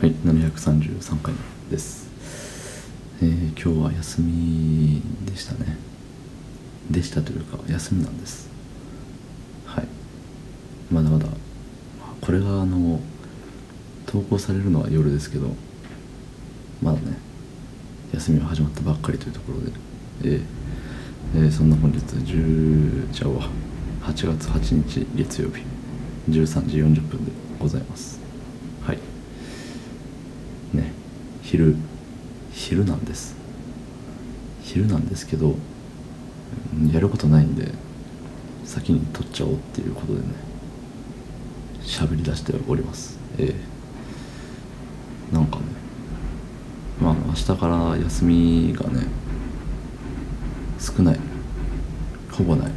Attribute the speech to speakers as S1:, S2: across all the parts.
S1: はい733回です。えー、今日は休みでしたね。でしたというか休みなんです。はい。まだまだ。これがあの投稿されるのは夜ですけどまだね休みは始まったばっかりというところで。えー、えー、そんな本日10じゃあわ8月8日月曜日13時40分でございますはいね昼昼なんです。昼なんですけどやることないんで先に撮っちゃおうっていうことでね喋り出しております。ええ。なんかねまあ明日から休みがね少ない。ほぼない。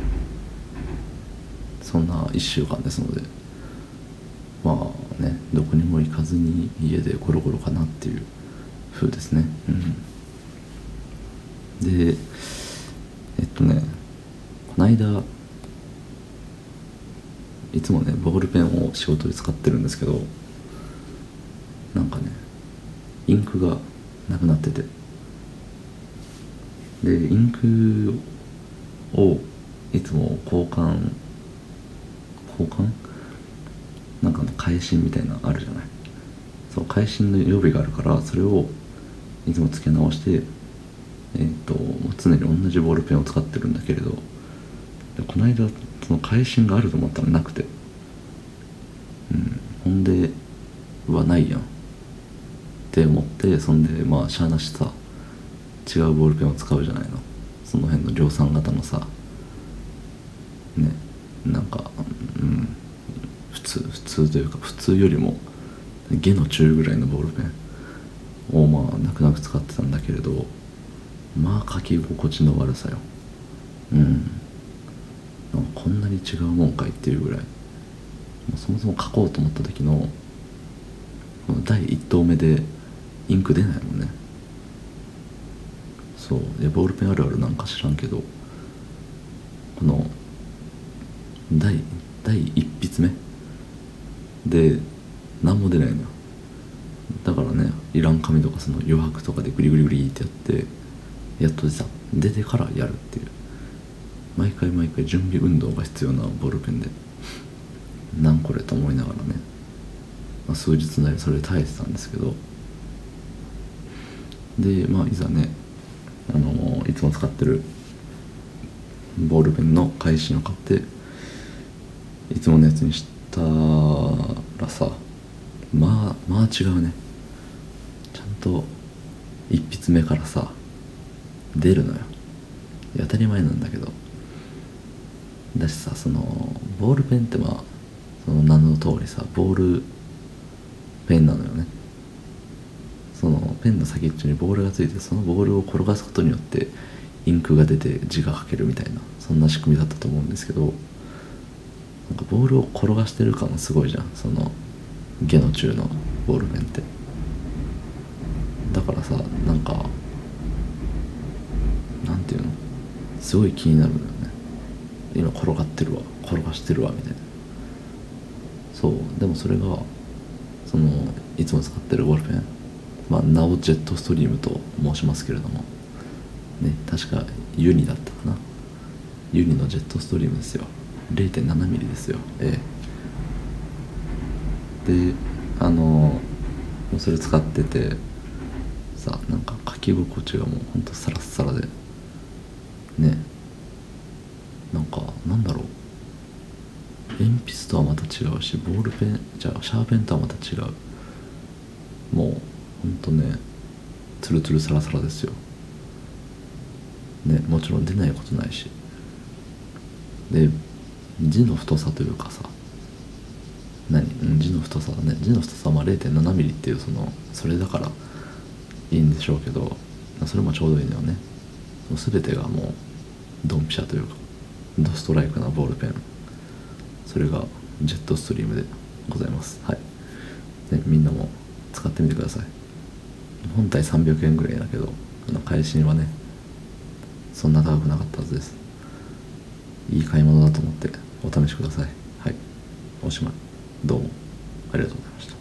S1: そんな1週間ですのでまあねどこにも行かずに家でゴロゴロかなっていう風ですね。うん。でえっとねこの間いつもねボールペンを仕事で使ってるんですけどなんかねインクがなくなってて。でインクをいつも交換交換？なんかの返信みたいなのあるじゃない。そう返信の予備があるからそれをいつも付け直してえっ、ー、と常に同じボールペンを使ってるんだけれどこの間その返信があると思ったらなくて。うん。ほんではないやん。って思ってそんでまあしゃあなしさ違うボールペンを使うじゃないの。その辺の量産型のさ。ねなんかうん。普通普通というか普通よりも下の中ぐらいのボールペン。をまあ泣く泣く使ってたんだけれどまあ書き心地の悪さよ。うん。こんなに違うもんかいっていうぐらい。そもそも書こうと思った時の第1投目でインク出ないもんね。そう。でボールペンあるあるなんか知らんけどこの第第1筆目で何も出ないのよ。だからねいらん紙とかその余白とかでグリグリグリってやってやっと出た出てからやるっていう。毎回毎回準備運動が必要なボールペンで。なんこれと思いながらね、まあ、数日なりそれで耐えてたんですけど。でまあいざねあのいつも使ってるボールペンの返しを買っていつものやつにしたらさまあまあ違うね。ちゃんと一筆目からさ出るのよ。当たり前なんだけど。だしさそのボールペンってまあその名の通りさボールペンなのよね。そのペンの先っちょにボールがついてそのボールを転がすことによってインクが出て字が書けるみたいなそんな仕組みだったと思うんですけどなんかボールを転がしてる感すごいじゃん。その下の中のボールペンって。だからさなんかなんていうの？すごい気になるんだよね。今転がってるわ。転がしてるわみたいな。そう。でもそれがそのいつも使ってるボールペン。まあなおジェットストリームと申しますけれども。ね確かユニだったかな。ユニのジェットストリームですよ。0 7ミリですよ。ええ。であのそれ使っててさなんか書き心地がもうほんとサラッサラで。ね。なんかなんだろう。鉛筆とはまた違うしボールペンじゃあシャーペンとはまた違う。もうほんとねツルツルサラサラですよ。ねもちろん出ないことないし。で字の太さというかさ字の太さね字の太さは 0.7mm っていうそのそれだからいいんでしょうけどそれもちょうどいいのよね。全てがもうドンピシャというかドストライクなボールペン。それがジェットストリームでございます。はい。でみんなも使ってみてください。本体300円ぐらいだけど返しはねそんな高くなかったはずです。いい買い物だと思ってお試しください。はい。おしまい。どうも。ありがとうございました。